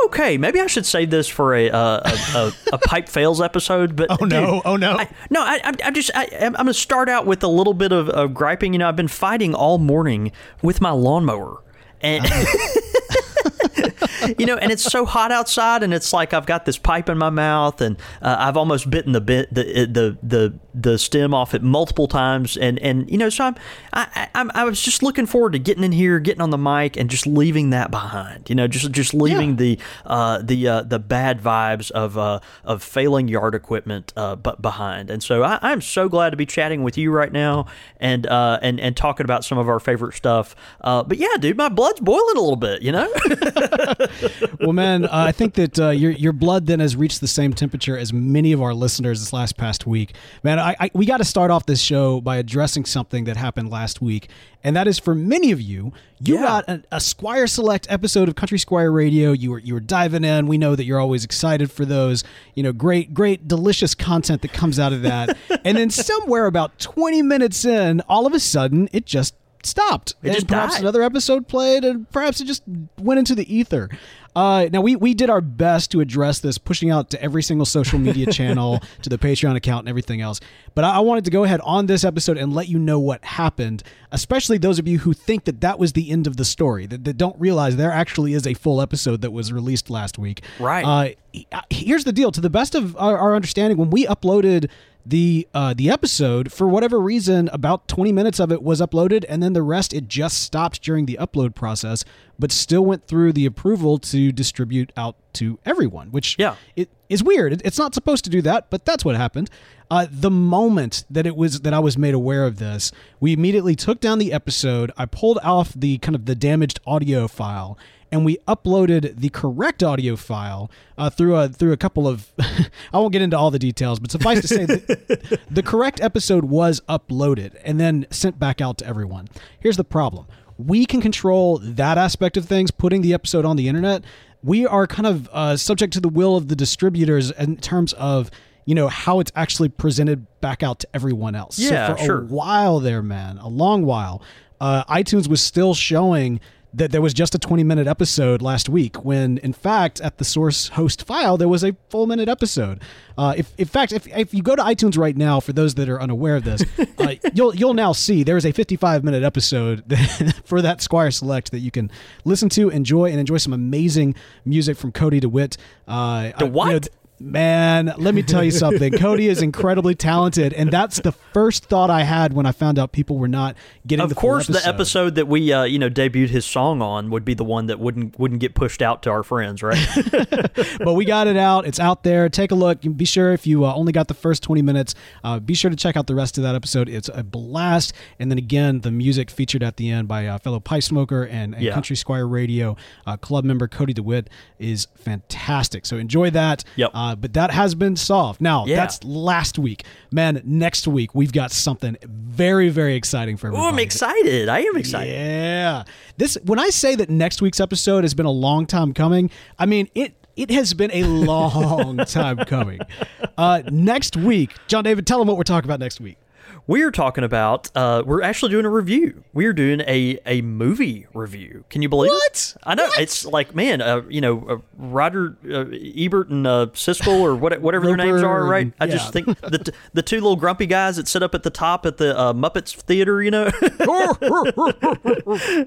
I'm okay. Maybe I should save this for a uh, a, a, a pipe fails episode. But Oh, no. dude, Oh, no. I, no, I, I'm, I'm just I, I'm going to start out with a little bit of, of griping. You know, I've been fighting all morning with my lawnmower, and you know, and it's so hot outside, and it's like I've got this pipe in my mouth, and uh, I've almost bitten the bit the the the the stem off it multiple times, and and you know, so I'm I, I I'm I was just looking forward to getting in here, getting on the mic, and just leaving that behind. You know, just just leaving Yeah. the uh, the uh, the bad vibes of uh, of failing yard equipment uh, but behind. And so I, I'm so glad to be chatting with you right now and uh, and and talking about some of our favorite stuff. Uh, but yeah, dude, my blood's boiling a little bit. You know. Well, man, uh, I think that uh, your your blood then has reached the same temperature as many of our listeners this last past week. Man, I, I we got to start off this show by addressing something that happened last week, and that is for many of you, you Yeah. got a, a Squire Select episode of Country Squire Radio. You were you were diving in. We know that you're always excited for those, you know, great great delicious content that comes out of that. and then somewhere about 20 minutes in, all of a sudden, it just stopped. It and just perhaps died. another episode played, and perhaps it just went into the ether. Uh, now we we did our best to address this, pushing out to every single social media channel, to the Patreon account, and everything else. But I, I wanted to go ahead on this episode and let you know what happened, especially those of you who think that that was the end of the story, that, that don't realize there actually is a full episode that was released last week. Right. Uh, here's the deal: to the best of our, our understanding, when we uploaded the uh, the episode, for whatever reason, about 20 minutes of it was uploaded, and then the rest it just stopped during the upload process, but still went through the approval to distribute out to everyone, which Yeah. it is weird. It's not supposed to do that, but that's what happened. Uh, the moment that it was that I was made aware of this, we immediately took down the episode. I pulled off the kind of the damaged audio file, and we uploaded the correct audio file uh, through a through a couple of. I won't get into all the details, but suffice to say that the correct episode was uploaded and then sent back out to everyone. Here's the problem: we can control that aspect of things, putting the episode on the internet. We are kind of uh, subject to the will of the distributors in terms of you know how it's actually presented back out to everyone else. Yeah, so for sure. a while there, man, a long while, uh, iTunes was still showing that there was just a 20 minute episode last week when in fact at the source host file there was a full minute episode. Uh, if in fact if, if you go to itunes right now for those that are unaware of this uh, you'll you'll now see there is a 55 minute episode for that squire select that you can listen to enjoy and enjoy some amazing music from cody dewitt. Uh, The I- you know, Man, let me tell you something. Cody is incredibly talented, and that's the first thought I had when I found out people were not getting. Of the course, the episode that we uh, you know debuted his song on would be the one that wouldn't wouldn't get pushed out to our friends, right? but we got it out. It's out there. Take a look. Be sure if you uh, only got the first 20 minutes, uh, be sure to check out the rest of that episode. It's a blast. And then again, the music featured at the end by uh, fellow pipe smoker and, and Yeah. Country Squire Radio uh, club member Cody DeWitt is fantastic. So enjoy that. Yep. Uh, but that has been solved. Now, Yeah. that's last week. Man, next week, we've got something very, very exciting for everyone. oh, everybody. I'm excited. I am excited. Yeah. This when I say that next week's episode has been a long time coming, I mean it it has been a long time coming. Uh, next week, John David, tell them what we're talking about next week. We're talking about. Uh, we're actually doing a review. We're doing a a movie review. Can you believe What? it? I know it's like man, uh, you know, uh, Roger uh, Ebert and uh, Siskel or what, whatever their names are, right? and- I just think the t- the two little grumpy guys that sit up at the top at the uh, Muppets Theater, you know.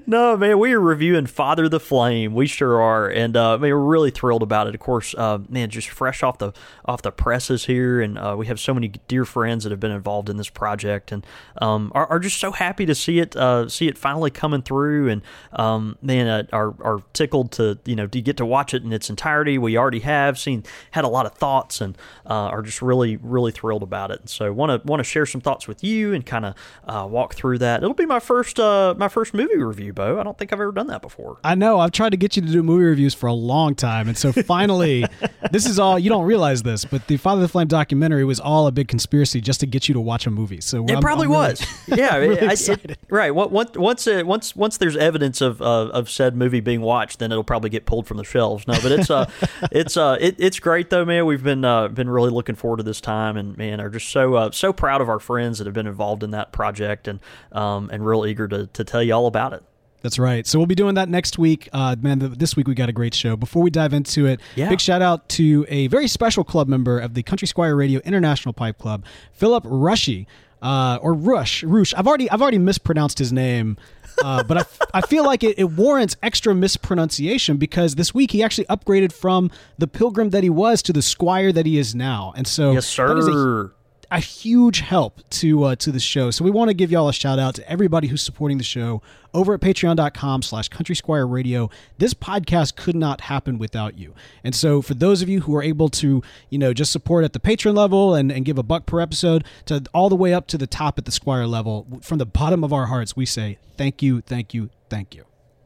no, man, we are reviewing Father the Flame. We sure are, and uh, I mean, we're really thrilled about it. Of course, uh, man, just fresh off the off the presses here, and uh, we have so many dear friends that have been involved in this project project, and um, are, are just so happy to see it uh, see it finally coming through, and um, man, uh, are are tickled to you know to get to watch it in its entirety. We already have seen had a lot of thoughts, and uh, are just really really thrilled about it. So want to want to share some thoughts with you and kind of uh, walk through that. It'll be my first uh, my first movie review, Bo. I don't think I've ever done that before. I know. I've tried to get you to do movie reviews for a long time, and so finally, this is all. You don't realize this, but the Father of the Flame documentary was all a big conspiracy just to get you to watch a movie. So It I'm- probably I'm really- was. yeah, really I- it- right. Once once once, uh, once once there's evidence of uh, of said movie being watched, then it'll probably get pulled from the shelves. No, but it's uh it's uh it, it's great though, man. We've been uh, been really looking forward to this time, and man, are just so uh, so proud of our friends that have been involved in that project, and um and real eager to to tell you all about it. That's right. So we'll be doing that next week. Uh, man, th this week we got a great show. Before we dive into it, Yeah. big shout out to a very special club member of the Country Squire Radio International Pipe Club, Philip Rushy, uh, or Rush. Rush. I've already I've already mispronounced his name. Uh, but I, I feel like it, it warrants extra mispronunciation because this week he actually upgraded from the pilgrim that he was to the squire that he is now. And so Yes, that is a sir. A huge help to uh, to the show. So we want to give y'all a shout out to everybody who's supporting the show over at patreon.com slash country squire radio. This podcast could not happen without you. And so for those of you who are able to, you know, just support at the patron level and, and give a buck per episode to all the way up to the top at the squire level, from the bottom of our hearts, we say thank you, thank you, thank you.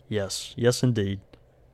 Yes, yes, indeed.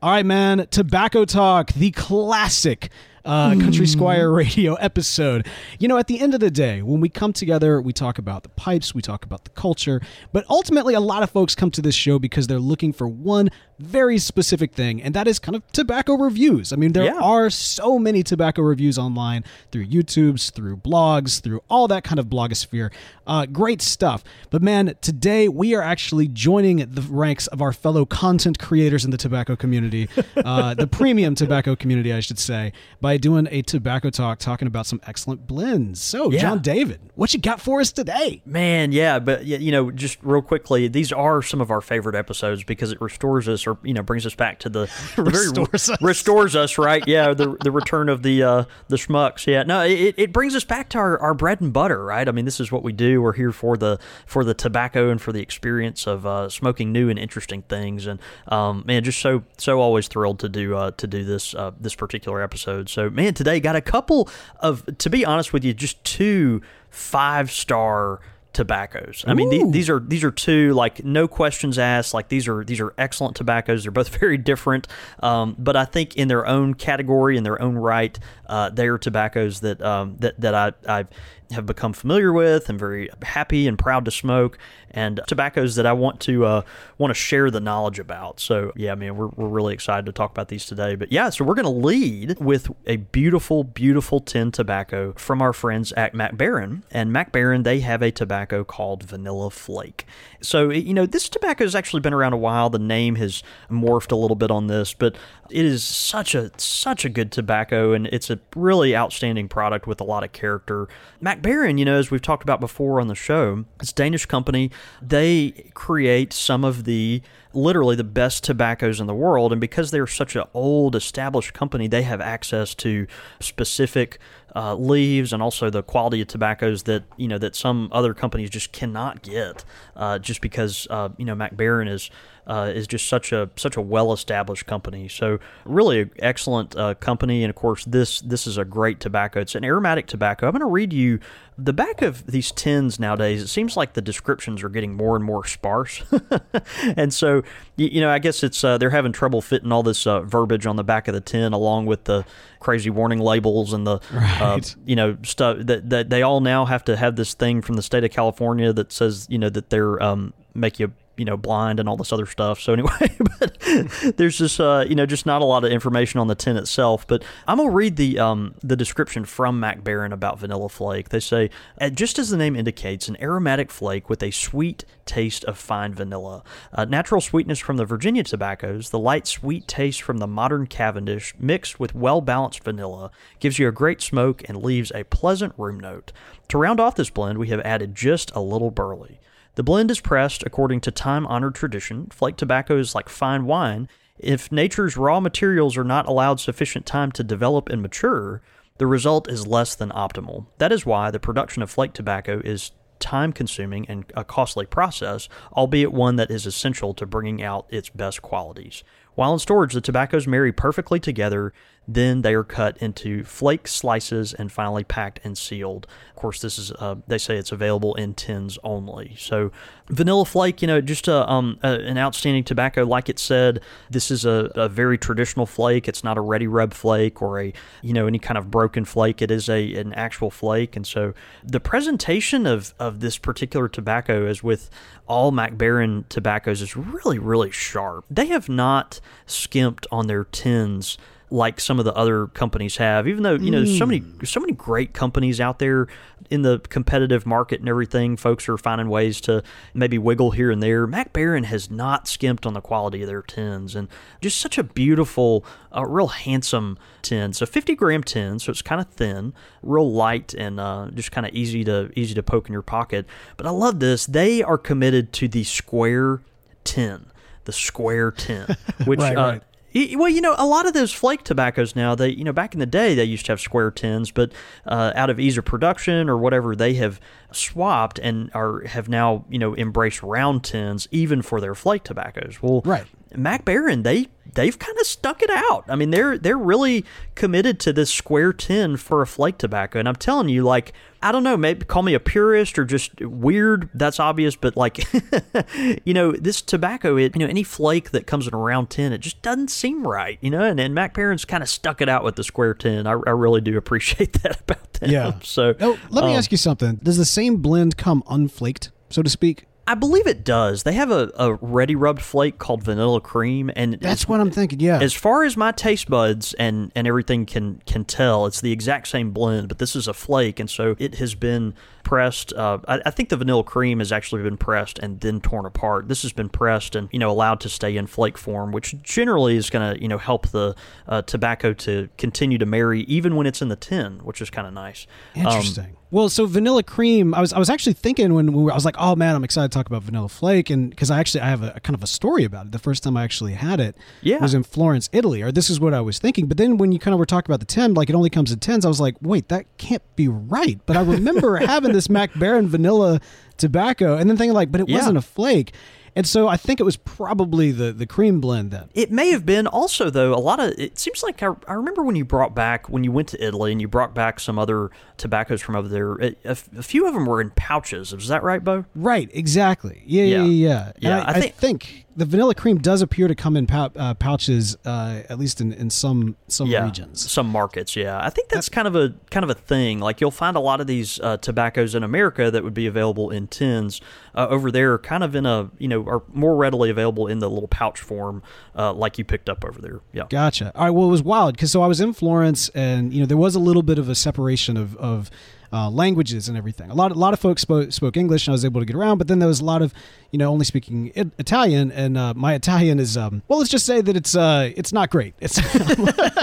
All right, man. Tobacco Talk, the classic uh, Country Squire radio episode. You know, at the end of the day, when we come together, we talk about the pipes, we talk about the culture, but ultimately, a lot of folks come to this show because they're looking for one very specific thing, and that is kind of tobacco reviews. I mean, there Yeah. are so many tobacco reviews online through YouTube's, through blogs, through all that kind of blogosphere. Uh, great stuff. But man, today we are actually joining the ranks of our fellow content creators in the tobacco community, uh, the premium tobacco community, I should say, by doing a tobacco talk talking about some excellent blends. So, Yeah. John David, what you got for us today? Man, yeah, but you know, just real quickly, these are some of our favorite episodes because it restores us, or you know, brings us back to the, the very- Restores us. restores us, right? Yeah, the the return of the uh, the schmucks. Yeah, no, it, it brings us back to our, our bread and butter, right? I mean, this is what we do. We're here for the for the tobacco and for the experience of uh, smoking new and interesting things, and um, man, just so so always thrilled to do uh, to do this uh, this particular episode. So, man, today got a couple of, to be honest with you, just two five star tobaccos. I mean, the, these are these are two like no questions asked. Like these are these are excellent tobaccos. They're both very different, um, but I think in their own category, in their own right, uh, they are tobaccos that um, that that I I have become familiar with and very happy and proud to smoke, and tobaccos that I want to uh, want to share the knowledge about. So yeah, man, we're we're really excited to talk about these today. But yeah, so we're gonna lead with a beautiful, beautiful tin tobacco from our friends at Mac Baren, and Mac Baren they have a tobacco called Vanilla Flake. So you know this tobacco has actually been around a while. The name has morphed a little bit on this, but it is such a such a good tobacco, and it's a really outstanding product with a lot of character. Mac Baren, you know, as we've talked about before on the show, it's a Danish company. They create some of the literally the best tobaccos in the world, and because they're such an old established company, they have access to specific uh, leaves and also the quality of tobaccos that you know that some other companies just cannot get, uh, just because uh, you know Mac Baren is uh, is just such a such a well established company. So really excellent uh, company, and of course this this is a great tobacco. It's an aromatic tobacco. I'm going to read you the back of these tins nowadays. It seems like the descriptions are getting more and more sparse, and so you, you know I guess it's uh, they're having trouble fitting all this uh, verbiage on the back of the tin along with the crazy warning labels and the uh, Right. you know stuff that, that they all now have to have this thing from the state of California that says you know that they're um, make you you know blind and all this other stuff. So anyway, but there's just uh, you know just not a lot of information on the tin itself. But I'm gonna read the um, the description from Mac Baren about Vanilla Flake. They say, "Uh, just as the name indicates, an aromatic flake with a sweet taste of fine vanilla, uh, natural sweetness from the Virginia tobaccos, the light sweet taste from the modern Cavendish, mixed with well balanced vanilla, gives you a great smoke and leaves a pleasant room note. To round off this blend, we have added just a little burley." The blend is pressed according to time honored tradition. Flake tobacco is like fine wine. If nature's raw materials are not allowed sufficient time to develop and mature, the result is less than optimal. That is why the production of flake tobacco is time consuming and a costly process, albeit one that is essential to bringing out its best qualities. While in storage, the tobaccos marry perfectly together. Then they are cut into flake slices and finally packed and sealed. Of course, this is uh, they say it's available in tins only. So, vanilla flake, you know, just a, um, a, an outstanding tobacco. Like it said, this is a, a very traditional flake. It's not a ready rub flake or a you know any kind of broken flake. It is a an actual flake, and so the presentation of of this particular tobacco, as with all Mac Baren tobaccos, is really really sharp. They have not skimped on their tins like some of the other companies have. Even though you know so many so many great companies out there in the competitive market and everything, folks are finding ways to maybe wiggle here and there. Mac Baren has not skimped on the quality of their tins, and just such a beautiful, uh, real handsome tin. So 50 gram tin, so it's kind of thin, real light, and uh, just kind of easy to easy to poke in your pocket. But I love this. They are committed to the square tin the square tin, which Right, uh, right. Well, you know, a lot of those flake tobaccos now, they, you know, back in the day, they used to have square tins, but uh, out of ease of production or whatever, they have swapped and are have now, you know, embraced round tins even for their flake tobaccos. Well, Right. Mac Baren, they they've kind of stuck it out. I mean, they're they're really committed to this square tin for a flake tobacco, and I'm telling you, like, I don't know, maybe call me a purist or just weird. That's obvious, but like, you know, this tobacco, it you know, any flake that comes in a round tin, it just doesn't seem right, you know. And and Mac Baren's kind of stuck it out with the square tin. I, I really do appreciate that about them. Yeah. So, Oh, let me um, ask you something. Does the same blend come unflaked, so to speak? I believe it does. They have a, a ready rubbed flake called Vanilla Cream, and That's it's- what I'm thinking. Yeah. As far as my taste buds and, and everything can can tell, it's the exact same blend, but this is a flake, and so it has been pressed. Uh, I, I think the vanilla cream has actually been pressed and then torn apart. This has been pressed and you know allowed to stay in flake form, which generally is going to you know help the uh, tobacco to continue to marry even when it's in the tin, which is kind of nice. Um, Interesting. Well, so vanilla cream. I was I was actually thinking when we were, I was like, oh man, I'm excited to talk about vanilla flake, and because I actually I have a, a kind of a story about it. The first time I actually had it Yeah. was in Florence, Italy, or this is what I was thinking. But then when you kind of were talking about the ten, like it only comes in tens, I was like, wait, that can't be right. But I remember having this Mac Baren vanilla tobacco, and then thinking like, but it Yeah. wasn't a flake. And so I think it was probably the the cream blend then. It may have been also though a lot of it seems like I, I remember when you brought back when you went to Italy and you brought back some other tobaccos from over there. A, a f- a few of them were in pouches. Is that right, Bo? Right, exactly. Yeah, yeah, Yeah. yeah. yeah. I, I I think- think, the vanilla cream does appear to come in pou- uh, pouches, uh, at least in, in some some yeah, regions. some markets. Yeah, I think that's kind of a kind of a thing. Like you'll find a lot of these uh, tobaccos in America that would be available in tins uh, over there, kind of in a you know are more readily available in the little pouch form, uh, like you picked up over there. Yeah. Gotcha. All right. Well, it was wild because so I was in Florence, and you know there was a little bit of a separation of of uh, languages and everything. A lot a lot of folks spoke spoke English, and I was able to get around. But then there was a lot of you know only speaking I- Italian, and uh, my Italian is um, well, let's just say that it's uh, it's not great. It's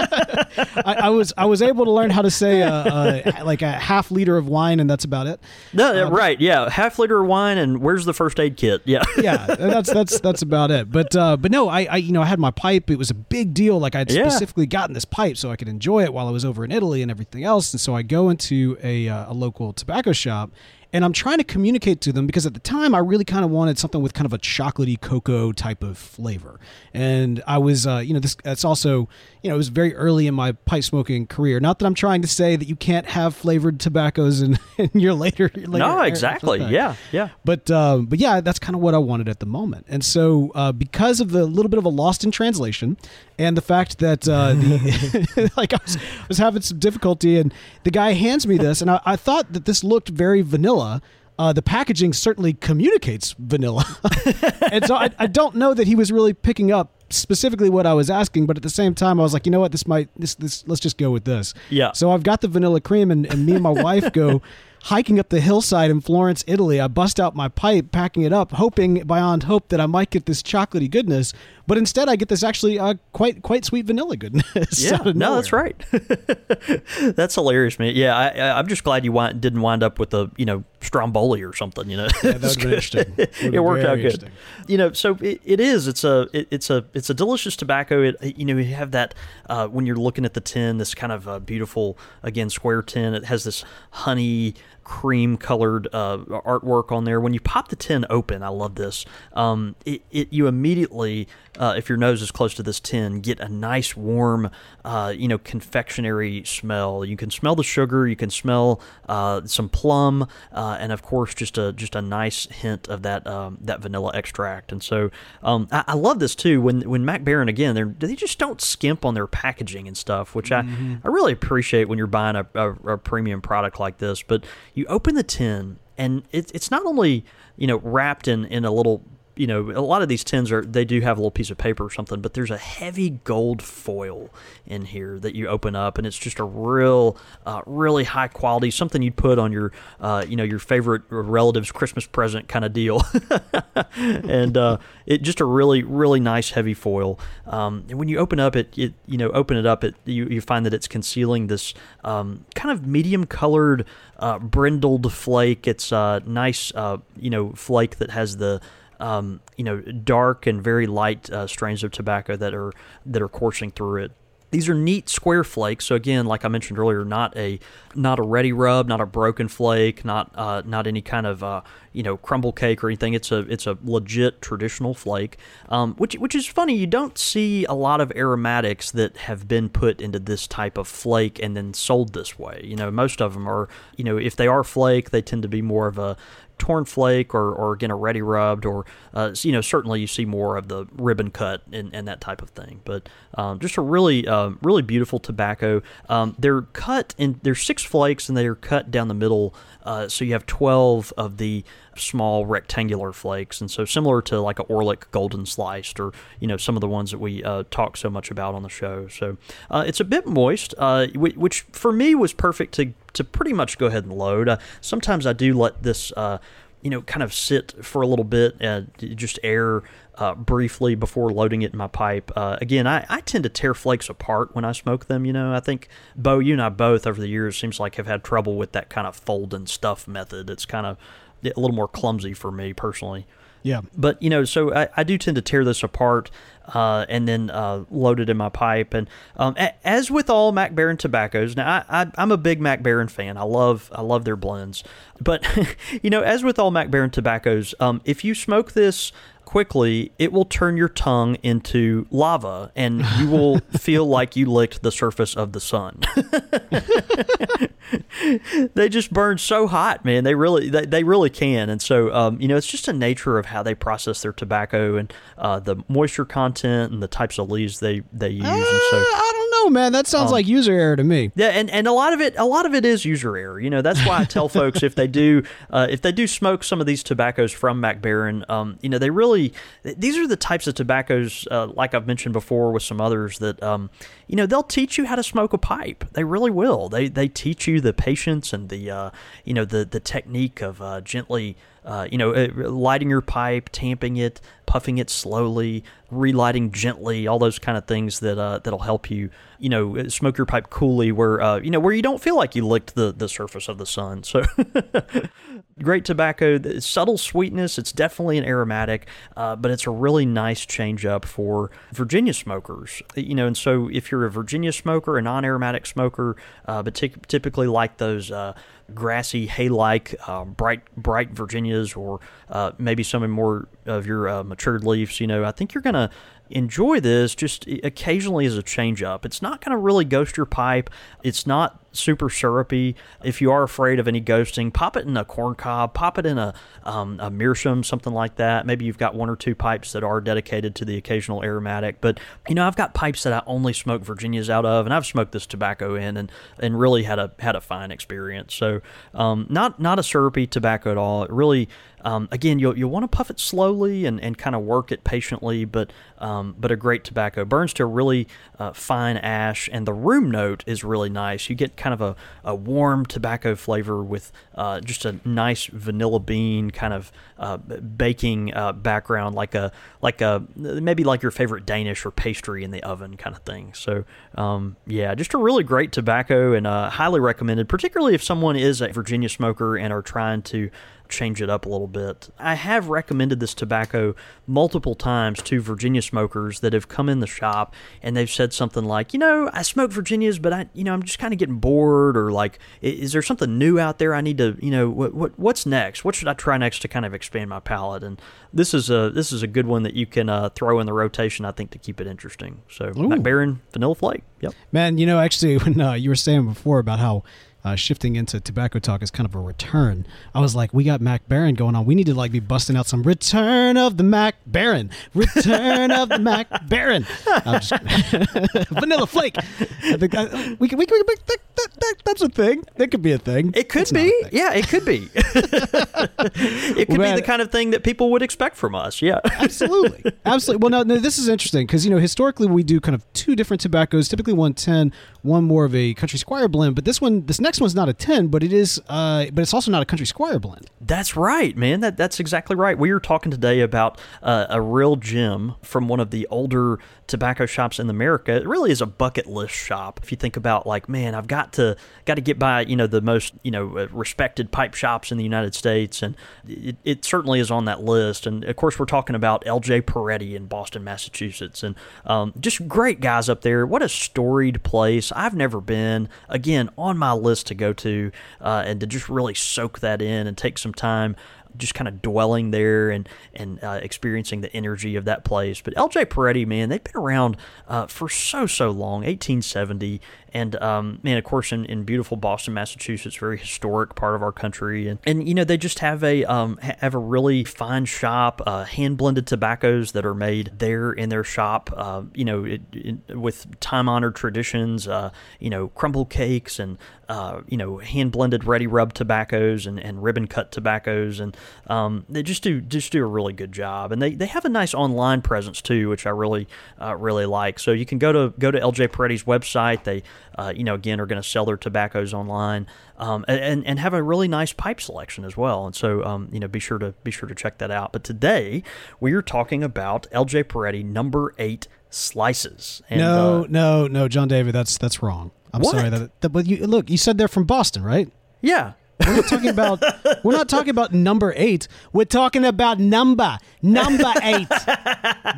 I, I was I was able to learn how to say uh, uh, like a half liter of wine, and that's about it. No, right. Yeah, half liter of wine and where's the first aid kit? Yeah. yeah, that's that's that's about it. But uh, but no, I, I you know I had my pipe. It was a big deal. Like I'd Yeah. specifically gotten this pipe so I could enjoy it while I was over in Italy and everything else. And so I go into a uh, a local tobacco shop. And I'm trying to communicate to them because at the time I really kind of wanted something with kind of a chocolatey cocoa type of flavor. And I was, uh, you know, this it's also, you know, it was very early in my pipe smoking career. Not that I'm trying to say that you can't have flavored tobaccos in, in your later, your later No, exactly. Yeah, yeah. But uh, but yeah, that's kind of what I wanted at the moment. And so uh, because of the little bit of a lost in translation and the fact that uh, the like I was, I was having some difficulty, and the guy hands me this, and I, I thought that this looked very vanilla. Uh, the packaging certainly communicates vanilla, and so I, I don't know that he was really picking up specifically what I was asking, but at the same time, I was like, you know what, this might this this let's just go with this. Yeah. So I've got the vanilla cream, and, and me and my wife go hiking up the hillside in Florence, Italy. I bust out my pipe, packing it up, hoping beyond hope that I might get this chocolatey goodness, but instead I get this actually uh, quite quite sweet vanilla goodness. Yeah, no, that's right. that's hilarious, man. Yeah, I, I, I'm just glad you wind, didn't wind up with a you know Stromboli or something. You know, Yeah, that would interesting. It worked out good. You know, so it, it is. It's a it, it's a it's a delicious tobacco. It you know you have that uh, when you're looking at the tin, this kind of uh, beautiful again square tin. It has this honey cream colored uh, artwork on there. When you pop the tin open, I love this. Um, it, it you immediately, uh, if your nose is close to this tin, get a nice warm, uh, you know, confectionery smell. You can smell the sugar. You can smell uh, some plum, uh, and of course, just a just a nice hint of that um, that vanilla extract. And so, um, I, I, love this too. When when Mac again, they they just don't skimp on their packaging and stuff, which mm-hmm. I I really appreciate when you're buying a, a, a premium product like this. But you open the tin, and it, it's not only you know wrapped in in a little you know, a lot of these tins are they do have a little piece of paper or something, but there's a heavy gold foil in here that you open up, and it's just a real, uh, really high quality, something you'd put on your, uh, you know, your favorite relative's Christmas present kind of deal, and uh, it just a really, really nice heavy foil. Um, and when you open up it, it you know, open it up, it you, you find that it's concealing this um, kind of medium colored uh, brindled flake. It's a nice, uh, you know, flake that has the um, you know, dark and very light uh, strains of tobacco that are that are coursing through it. These are neat square flakes. So again, like I mentioned earlier, not a not a ready rub, not a broken flake, not uh, not any kind of uh, you know crumble cake or anything. It's a it's a legit traditional flake, um, which which is funny. You don't see a lot of aromatics that have been put into this type of flake and then sold this way. You know, most of them are you know if they are flake, they tend to be more of a torn flake or, or again a ready rubbed or uh, you know certainly you see more of the ribbon cut and, and that type of thing. But um, just a really uh, really beautiful tobacco. Um, they're cut in there's six flakes and they're cut down the middle uh, so you have 12 of the small rectangular flakes. And so similar to like a Orlik golden sliced or you know some of the ones that we uh, talk so much about on the show. So uh, it's a bit moist uh, which for me was perfect to to pretty much go ahead and load. Uh, sometimes I do let this, uh, you know, kind of sit for a little bit and just air uh, briefly before loading it in my pipe. Uh, again, I, I tend to tear flakes apart when I smoke them. You know, I think Bo, you and I both over the years seems like have had trouble with that kind of fold and stuff method. It's kind of a little more clumsy for me personally. Yeah. But, you know, so I, I do tend to tear this apart uh, and then uh, load it in my pipe. And um, a, as with all Mac Baren tobaccos, now I, am a big Mac Baren fan. I love I love their blends. But, you know, as with all Mac Baren tobaccos, um, if you smoke this quickly, it will turn your tongue into lava and you will feel like you licked the surface of the sun. they just burn so hot, man. They really, they, they really can. And so, um, you know, it's just a nature of how they process their tobacco and uh, the moisture content and the types of leaves they, they use. Uh, and so, uh, know, man. That sounds um, like user error to me. Yeah, and, and a lot of it, a lot of it is user error. You know, that's why I tell folks if they do, uh, if they do smoke some of these tobaccos from Mac Baren, um, you know, they really these are the types of tobaccos, uh, like I've mentioned before with some others, that um, you know they'll teach you how to smoke a pipe. They really will. They they teach you the patience and the uh, you know the the technique of uh, gently uh, you know, uh, lighting your pipe, tamping it, puffing it slowly, relighting gently, all those kind of things that uh, that'll help you, you know, smoke your pipe coolly, where uh, you know where you don't feel like you licked the the surface of the sun. So, great tobacco, subtle sweetness. It's definitely an aromatic, uh, but it's a really nice change up for Virginia smokers. You know, and so if you're a Virginia smoker, a non-aromatic smoker, uh, but t- typically like those grassy hay-like, uh, bright bright Virginias, or uh, maybe some more of your uh, leaves. You know, I think you're gonna enjoy this just occasionally as a change up. It's not going to really ghost your pipe. It's not super syrupy. If you are afraid of any ghosting, pop it in a corn cob, pop it in a, um, a meerschaum, something like that. Maybe you've got one or two pipes that are dedicated to the occasional aromatic. But, you know, I've got pipes that I only smoke Virginias out of, and I've smoked this tobacco in and, and really had a had a fine experience. So, um, not not a syrupy tobacco at all. It really um, again, you'll, you'll want to puff it slowly and, and kind of work it patiently, but um, but a great tobacco. Burns to a really uh, fine ash, and the room note is really nice. You get kind of a, a warm tobacco flavor with uh, just a nice vanilla bean kind of uh, baking uh, background, like a like a maybe like your favorite Danish or pastry in the oven kind of thing. So um, yeah, just a really great tobacco and uh, highly recommended, particularly if someone is a Virginia smoker and are trying to change it up a little bit. I have recommended this tobacco multiple times to Virginia smokers that have come in the shop and they've said something like, you know, I smoke Virginias, but I, you know, I'm just kind of getting bored, or like, is there something new out there I need to, you know, what, what what's next? What should I try next to kind of expand my palate? And this is a this is a good one that you can uh, throw in the rotation, I think, to keep it interesting. So, Mac Baren Vanilla Flake. Yep. Man, you know, actually, when uh, you were saying before about how uh, shifting into tobacco talk is kind of a return. I was like, we got Mac Baren going on. We need to like be busting out some Return of the Mac Baren, Return of the Mac Baren, just, Vanilla Flake. we can, we can, we can that, that, that, that's a thing. That could be a thing. It could it's be. Yeah, it could be. it could well, be the kind of thing that people would expect from us. Yeah, absolutely, absolutely. Well, no, no this is interesting because you know historically we do kind of two different tobaccos. Typically, one ten, one more of a Country Squire blend. But this one, this next one's not a 10, but it is uh, but it's also not a country squire blend. That's right, man. That that's exactly right. We are talking today about uh, a real gem from one of the older tobacco shops in America. It really is a bucket list shop. If you think about like, man, I've got to got to get by, you know, the most, you know, uh, respected pipe shops in the United States and it, it certainly is on that list. And of course, we're talking about LJ Peretti in Boston, Massachusetts and um, just great guys up there. What a storied place. I've never been. Again, on my list to go to uh, and to just really soak that in and take some time just kind of dwelling there and and uh, experiencing the energy of that place. But LJ Peretti, man, they've been around uh, for so so long, 1870, and um, man, of course, in, in beautiful Boston, Massachusetts, very historic part of our country, and and you know they just have a um, have a really fine shop, uh, hand blended tobaccos that are made there in their shop. Uh, you know, it, it, with time honored traditions. Uh, you know, crumble cakes and uh, you know hand blended ready rub tobaccos and, and ribbon cut tobaccos, and um, they just do just do a really good job. And they, they have a nice online presence too, which I really uh, really like. So you can go to go to LJ Peretti's website. They uh, you know, again, are going to sell their tobaccos online um, and and have a really nice pipe selection as well. And so, um, you know, be sure to be sure to check that out. But today we are talking about LJ Peretti number eight slices. And, no, uh, no, no, John David, that's that's wrong. I'm what? sorry that, that. But you look, you said they're from Boston, right? Yeah. We're not talking about we're not talking about number eight. We're talking about number number eight.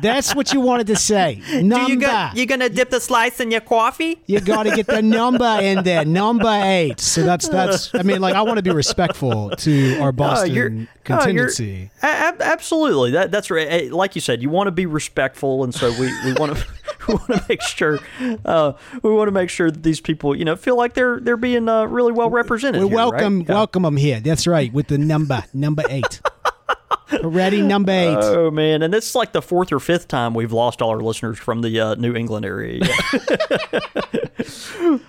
That's what you wanted to say. Number. You got, you're gonna dip the slice in your coffee. You got to get the number in there. Number eight. So that's that's. I mean, like I want to be respectful to our Boston uh, contingency. Uh, absolutely. That that's right. Like you said, you want to be respectful, and so we we want to. we want to make sure uh, we want to make sure that these people, you know, feel like they're they're being uh, really well represented. We here, welcome right? welcome them here. That's right, with the number number eight. Ready, number eight. Oh man, and this is like the fourth or fifth time we've lost all our listeners from the uh, New England area.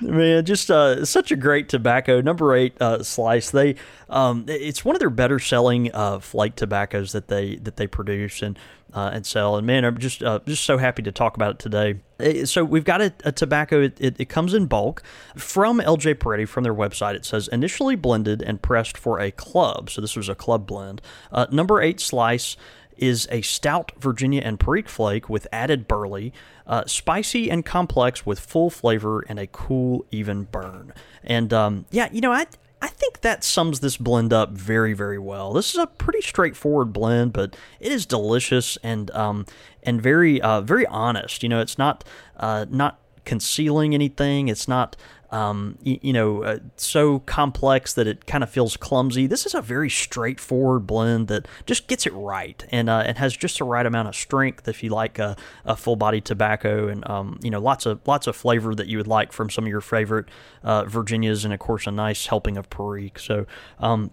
man, just uh, such a great tobacco. Number eight uh, slice. They, um, it's one of their better selling uh, flake tobaccos that they that they produce, and uh, and sell. And man, I'm just uh, just so happy to talk about it today. Uh, so we've got a, a tobacco. It, it, it, comes in bulk from LJ Peretti from their website. It says initially blended and pressed for a club. So this was a club blend. Uh, number eight slice is a stout Virginia and Perique flake with added burley, uh, spicy and complex with full flavor and a cool, even burn. And um, yeah, you know, I I think that sums this blend up very, very well. This is a pretty straightforward blend, but it is delicious and um, and very, uh, very honest. You know, it's not uh, not concealing anything. It's not um, you, you, know, uh, so complex that it kind of feels clumsy. This is a very straightforward blend that just gets it right and uh, has just the right amount of strength if you like a, a full body tobacco and um, you know lots of lots of flavor that you would like from some of your favorite uh, Virginias and of course a nice helping of Perique. So. Um,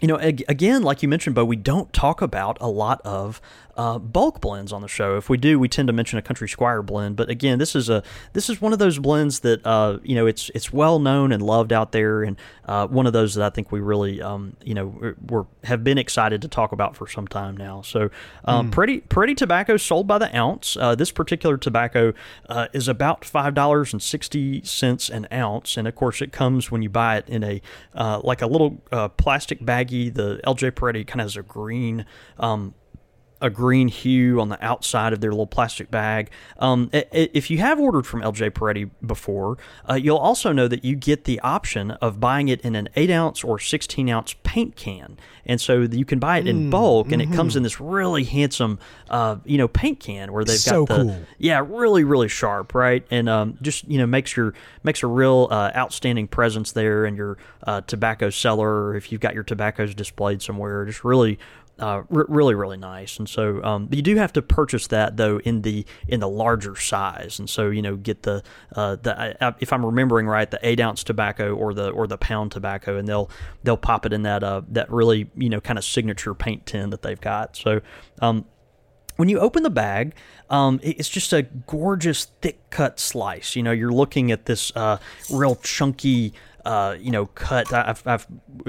you know, again, like you mentioned, Bo, we don't talk about a lot of uh, bulk blends on the show. If we do, we tend to mention a Country Squire blend. But again, this is a this is one of those blends that uh, you know it's it's well known and loved out there, and uh, one of those that I think we really um, you know we're, have been excited to talk about for some time now. So, um, mm. pretty pretty tobacco sold by the ounce. Uh, this particular tobacco uh, is about five dollars and sixty cents an ounce, and of course it comes when you buy it in a like a little plastic baggie. The LJ Peretti kind of has a green. Um, a green hue on the outside of their little plastic bag. Um, if you have ordered from LJ Peretti before, uh, you'll also know that you get the option of buying it in an 8 ounce or 16 ounce paint can. And so you can buy it in mm, bulk, and mm-hmm. it comes mm-hmm. in this really handsome, uh, you know, paint can where they've so got the cool. yeah, really really sharp, right? And um, just you know makes your makes a real uh, outstanding presence there in your uh, tobacco cellar, if you've got your tobaccos displayed somewhere. Just really uh, r- really really nice. And so um, you do have to purchase that though in the in the larger size. And so you know get the uh, the if I'm remembering right the eight ounce tobacco or the or the pound tobacco and they'll they'll pop it in that uh, that really you know kind of signature paint tin that they've got. So um, when you open the bag, um, it's just a gorgeous thick cut slice. You know, you're looking at this uh, real chunky uh, you know, cut. I've, I've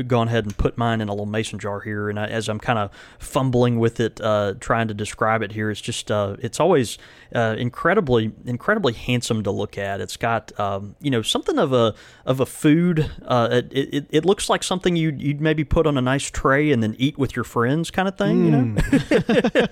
gone ahead and put mine in a little mason jar here, and I, as I'm kind of fumbling with it, uh, trying to describe it here, it's just uh, it's always uh, incredibly incredibly handsome to look at. It's got um, you know something of a of a food. Uh, it, it, it looks like something you you'd maybe put on a nice tray and then eat with your friends, kind of thing. Mm. You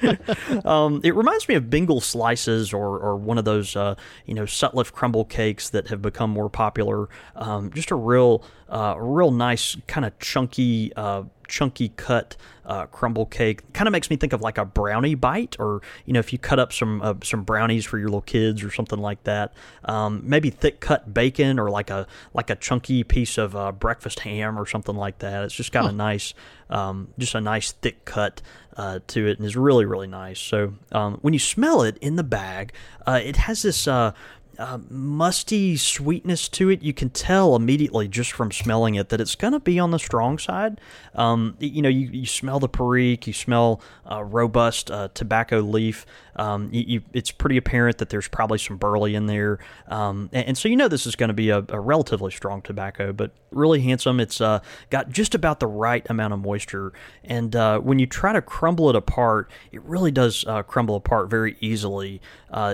know, hmm. um, it reminds me of Bengal slices or or one of those you know Sutliff crumble cakes that have become more popular. Um, just a real real, uh, real nice kind of chunky, uh, chunky cut uh, crumble cake. Kind of makes me think of like a brownie bite, or you know, if you cut up some uh, some brownies for your little kids or something like that. Um, maybe thick cut bacon or like a like a chunky piece of uh, breakfast ham or something like that. It's just got huh. a nice, um, just a nice thick cut. Uh, to it and is really really nice. So um, when you smell it in the bag, uh, it has this uh, uh, musty sweetness to it. You can tell immediately just from smelling it that it's going to be on the strong side. Um, you know, you, you smell the perique, you smell uh, robust uh, tobacco leaf. Um, you, you, it's pretty apparent that there's probably some burley in there, um, and, and, so you know this is going to be a, a, relatively strong tobacco, but really handsome. It's uh, got just about the right amount of moisture, and uh, when you try to crumble it apart, it really does uh, crumble apart very easily.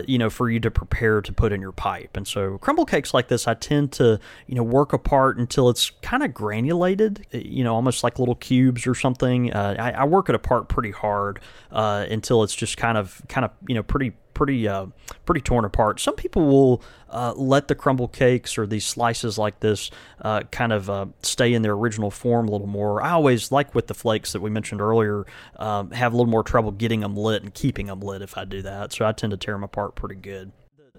You know, for you to prepare to put in your pipe, and so crumble cakes like this, I tend to you know work apart until it's kind of granulated, you know, almost like little cubes or something. Uh, I, I, work it apart pretty hard uh, until it's just kind of kind of you know pretty pretty uh, pretty torn apart. Some people will uh, let the crumble cakes or these slices like this uh, kind of uh, stay in their original form a little more. I always like with the flakes that we mentioned earlier, um, have a little more trouble getting them lit and keeping them lit if I do that. So I tend to tear them apart pretty good.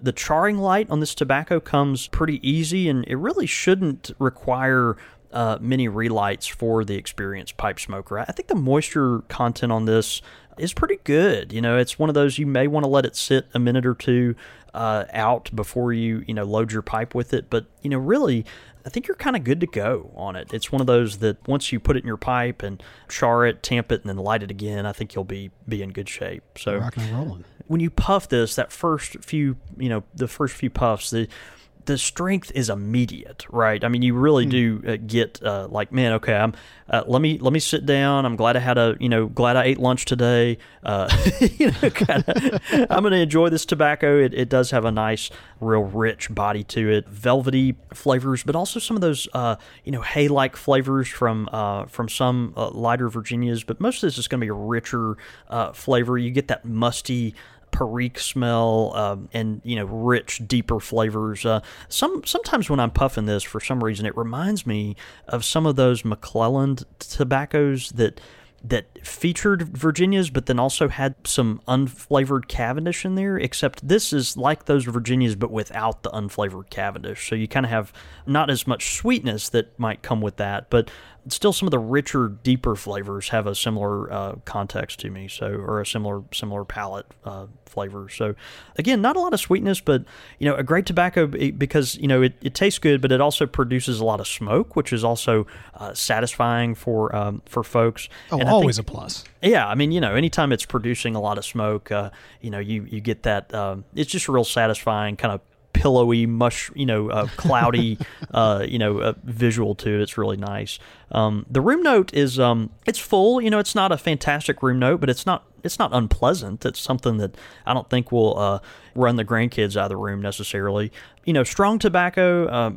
The charring light on this tobacco comes pretty easy, and it really shouldn't require uh, many relights for the experienced pipe smoker. I think the moisture content on this is pretty good. You know, it's one of those you may want to let it sit a minute or two uh, out before you you know load your pipe with it. But you know, really, I think you're kind of good to go on it. It's one of those that once you put it in your pipe and char it, tamp it, and then light it again, I think you'll be be in good shape. So rocking and rolling. When you puff this, that first few you know the first few puffs, the the strength is immediate, right? I mean, you really mm. do uh, get uh, like, man, okay, I'm uh, let me let me sit down. I'm glad I had a you know glad I ate lunch today. Uh, you know, kinda, I'm going to enjoy this tobacco. It, it does have a nice, real rich body to it, velvety flavors, but also some of those uh, you know hay like flavors from uh, from some lighter Virginias. But most of this is going to be a richer flavor. You get that musty perique smell um, and you know rich, deeper flavors. Uh, some sometimes when I'm puffing this, for some reason, it reminds me of some of those McClelland tobaccos that that featured Virginias, but then also had some unflavored Cavendish in there. Except this is like those Virginias, but without the unflavored Cavendish. So you kind of have not as much sweetness that might come with that, but still some of the richer, deeper flavors have a similar uh, context to me, so or a similar similar palate uh, flavor. So again, not a lot of sweetness, but you know, a great tobacco because you know it, it tastes good, but it also produces a lot of smoke, which is also uh, satisfying for um, for folks. Oh, and always think, a plus. Yeah, I mean, you know, anytime it's producing a lot of smoke, uh, you know, you you get that. Um, it's just real satisfying, kind of pillowy, mush, you know, uh, cloudy, uh, you know, uh, visual to it. It's really nice. Um, the room note is um, it's full. You know, it's not a fantastic room note, but it's not it's not unpleasant. It's something that I don't think will uh, run the grandkids out of the room necessarily. You know, strong tobacco, uh,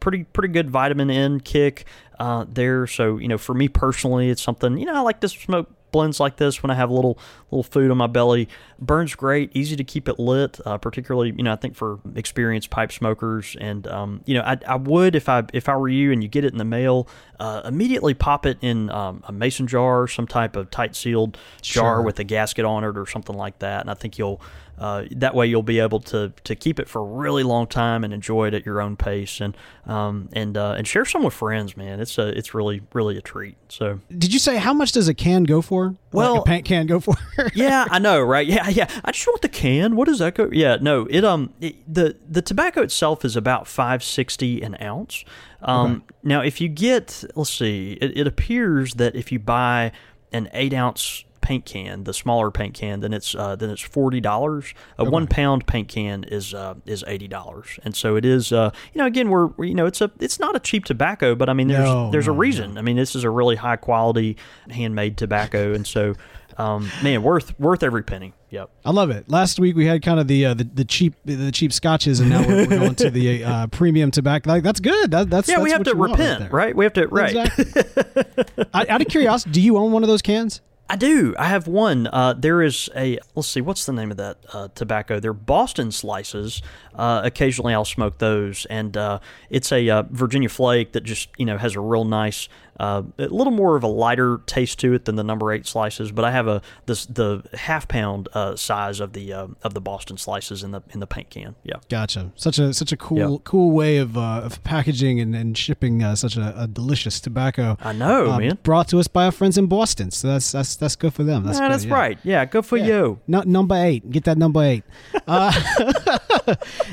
pretty pretty good vitamin N kick uh, there. So you know, for me personally, it's something you know I like to smoke blends like this when I have a little little food on my belly. Burns great, easy to keep it lit, uh, particularly you know I think for experienced pipe smokers. And um, you know I, I would if I if I were you and you get it in the mail, uh, immediately pop it in um, a mason jar, some type of tight sealed jar Sure. with a gasket on it or something like that. And I think you'll uh, that way you'll be able to to keep it for a really long time and enjoy it at your own pace and um, and uh, and share some with friends, man. It's a it's really really a treat. So Did you say how much does a can go for? Well- like a paint can go for? yeah, I know, right? Yeah, yeah. I just want the can. What does that go? Yeah, no. It um it, the the tobacco itself is about five sixty an ounce. Um, now if you get let's see, it, it appears that if you buy an eight ounce paint can, the smaller paint can, then it's uh, then it's forty dollars. A one pound paint can is uh, is eighty dollars, and so it is. Uh, you know, again, we're you know it's a it's not a cheap tobacco, but I mean there's No, there's a no, reason. I mean this is a really high quality handmade tobacco, and so um, man, worth worth every penny. Yep. I love it. Last week we had kind of the uh, the, the cheap the cheap scotches, and now we're, we're going to the uh, premium tobacco. Like that's good. That, that's Yeah, we have to want right repent, right? We have to right. Exactly. I, out of curiosity, do you own one of those cans? I do. I have one. Uh, there is a let's see, what's the name of that uh, tobacco? They're Boston slices. Uh, occasionally, I'll smoke those, and uh, it's a uh, Virginia flake that just you know has a real nice, uh, a little more of a lighter taste to it than the number eight slices. But I have a this the half pound uh, size of the uh, of the Boston slices in the in the paint can. Yeah. Gotcha. Such a such a cool Yeah. cool way of uh, of packaging and, and shipping uh, such a, a delicious tobacco. I know, uh, man. Brought to us by our friends in Boston. So that's that's that's good for them. That's Yeah, good, that's yeah. right. Yeah, good for Yeah. you. No, number eight. Get that number eight. Uh,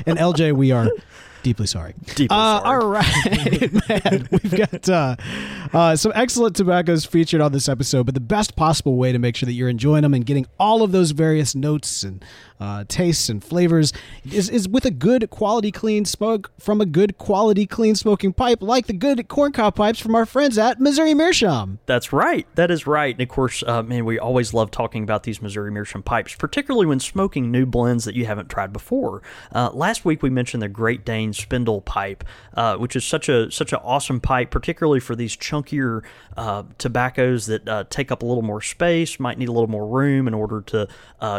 and LJ, we are deeply sorry. Deeply Uh, sorry. All right, man. We've got uh, uh, some excellent tobaccos featured on this episode, but the best possible way to make sure that you're enjoying them and getting all of those various notes and uh, tastes and flavors is, is with a good quality clean smoke from a good quality clean smoking pipe like the good corncob pipes from our friends at Missouri Meerschaum. That's right. That is right. And of course, uh, man, we always love talking about these Missouri Meerschaum pipes, particularly when smoking new blends that you haven't tried before. Uh, last week we mentioned the Great Dane Spindle pipe, uh, which is such a such an awesome pipe, particularly for these chunkier uh, tobaccos that uh, take up a little more space, might need a little more room in order to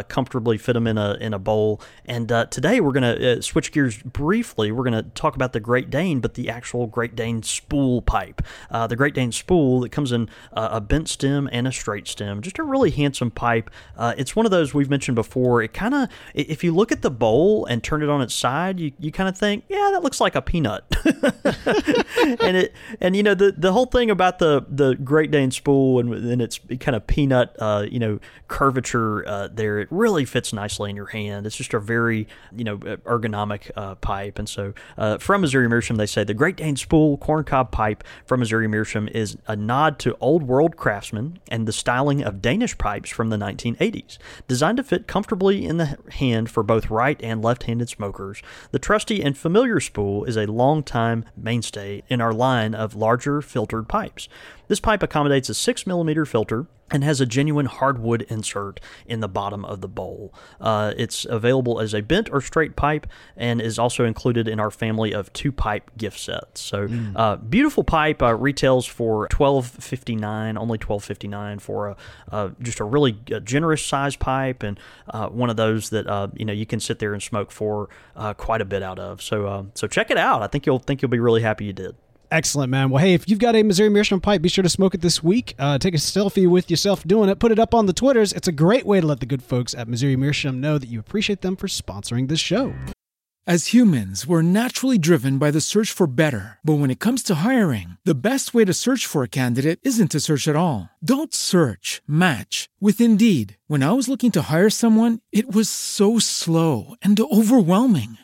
comfortably fit them in a in a bowl. And uh, today we're going to uh, switch gears briefly. We're going to talk about the Great Dane, but the actual Great Dane spool pipe. Uh, the Great Dane spool that comes in a bent stem and a straight stem. Just a really handsome pipe. Uh, it's one of those we've mentioned before. It kind of, if you look at the bowl and turn it on its side, you, you kind of think, yeah, that looks like a peanut. and it and you know the the whole thing about the the Great Dane spool and then its kind of peanut uh, you know curvature uh, there it really fits nicely in your hand. It's just a very you know ergonomic uh, pipe. And so uh, from Missouri Meerschaum they say the Great Dane spool corncob pipe from Missouri Meerschaum is a nod to old world craftsmen and the styling of Danish pipes from the 1980s, designed to fit comfortably in the hand for both right and left-handed smokers. The trusty and familiar spool is a long-time mainstay in our line of larger filtered pipes. This pipe accommodates a 6 millimeter filter and has a genuine hardwood insert in the bottom of the bowl. Uh, it's available as a bent or straight pipe and is also included in our family of two pipe gift sets. So, uh, beautiful pipe uh, retails for twelve fifty nine, only twelve fifty nine for a uh, just a really uh, generous size pipe and uh, one of those that uh, you know you can sit there and smoke for uh, quite a bit out of. So, uh, so check it out. I think you'll think you'll be really happy you did. Excellent, man. Well, hey, if you've got a Missouri Meerschaum pipe, be sure to smoke it this week. Uh, take a selfie with yourself doing it. Put it up on the Twitters. It's a great way to let the good folks at Missouri Meerschaum know that you appreciate them for sponsoring this show. As humans, we're naturally driven by the search for better. But when it comes to hiring, the best way to search for a candidate isn't to search at all. Don't search, match with Indeed. When I was looking to hire someone, it was so slow and overwhelming.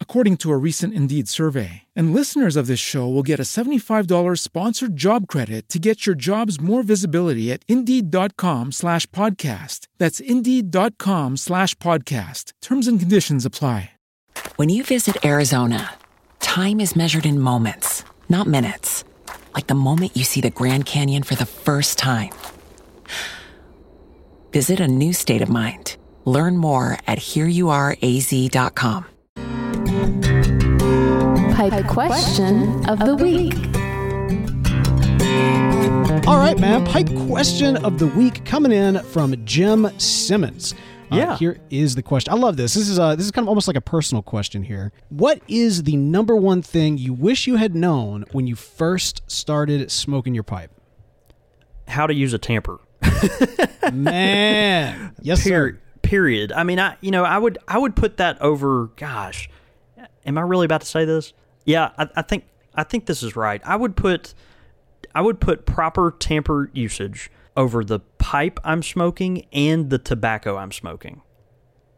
According to a recent Indeed survey. And listeners of this show will get a $75 sponsored job credit to get your jobs more visibility at Indeed.com slash podcast. That's Indeed.com slash podcast. Terms and conditions apply. When you visit Arizona, time is measured in moments, not minutes. Like the moment you see the Grand Canyon for the first time. Visit a new state of mind. Learn more at hereyouareaz.com. Pipe question of the week. All right, man. Pipe question of the week coming in from Jim Simmons. Uh, Yeah. here is the question. I love this. This is uh this is kind of almost like a personal question here. What is the number one thing you wish you had known when you first started smoking your pipe? How to use a tamper. Man, yes, period. sir. Period. I mean, I you know I would I would put that over. Gosh, am I really about to say this? Yeah, I, I think I think this is right. I would put I would put proper tamper usage over the pipe I'm smoking and the tobacco I'm smoking.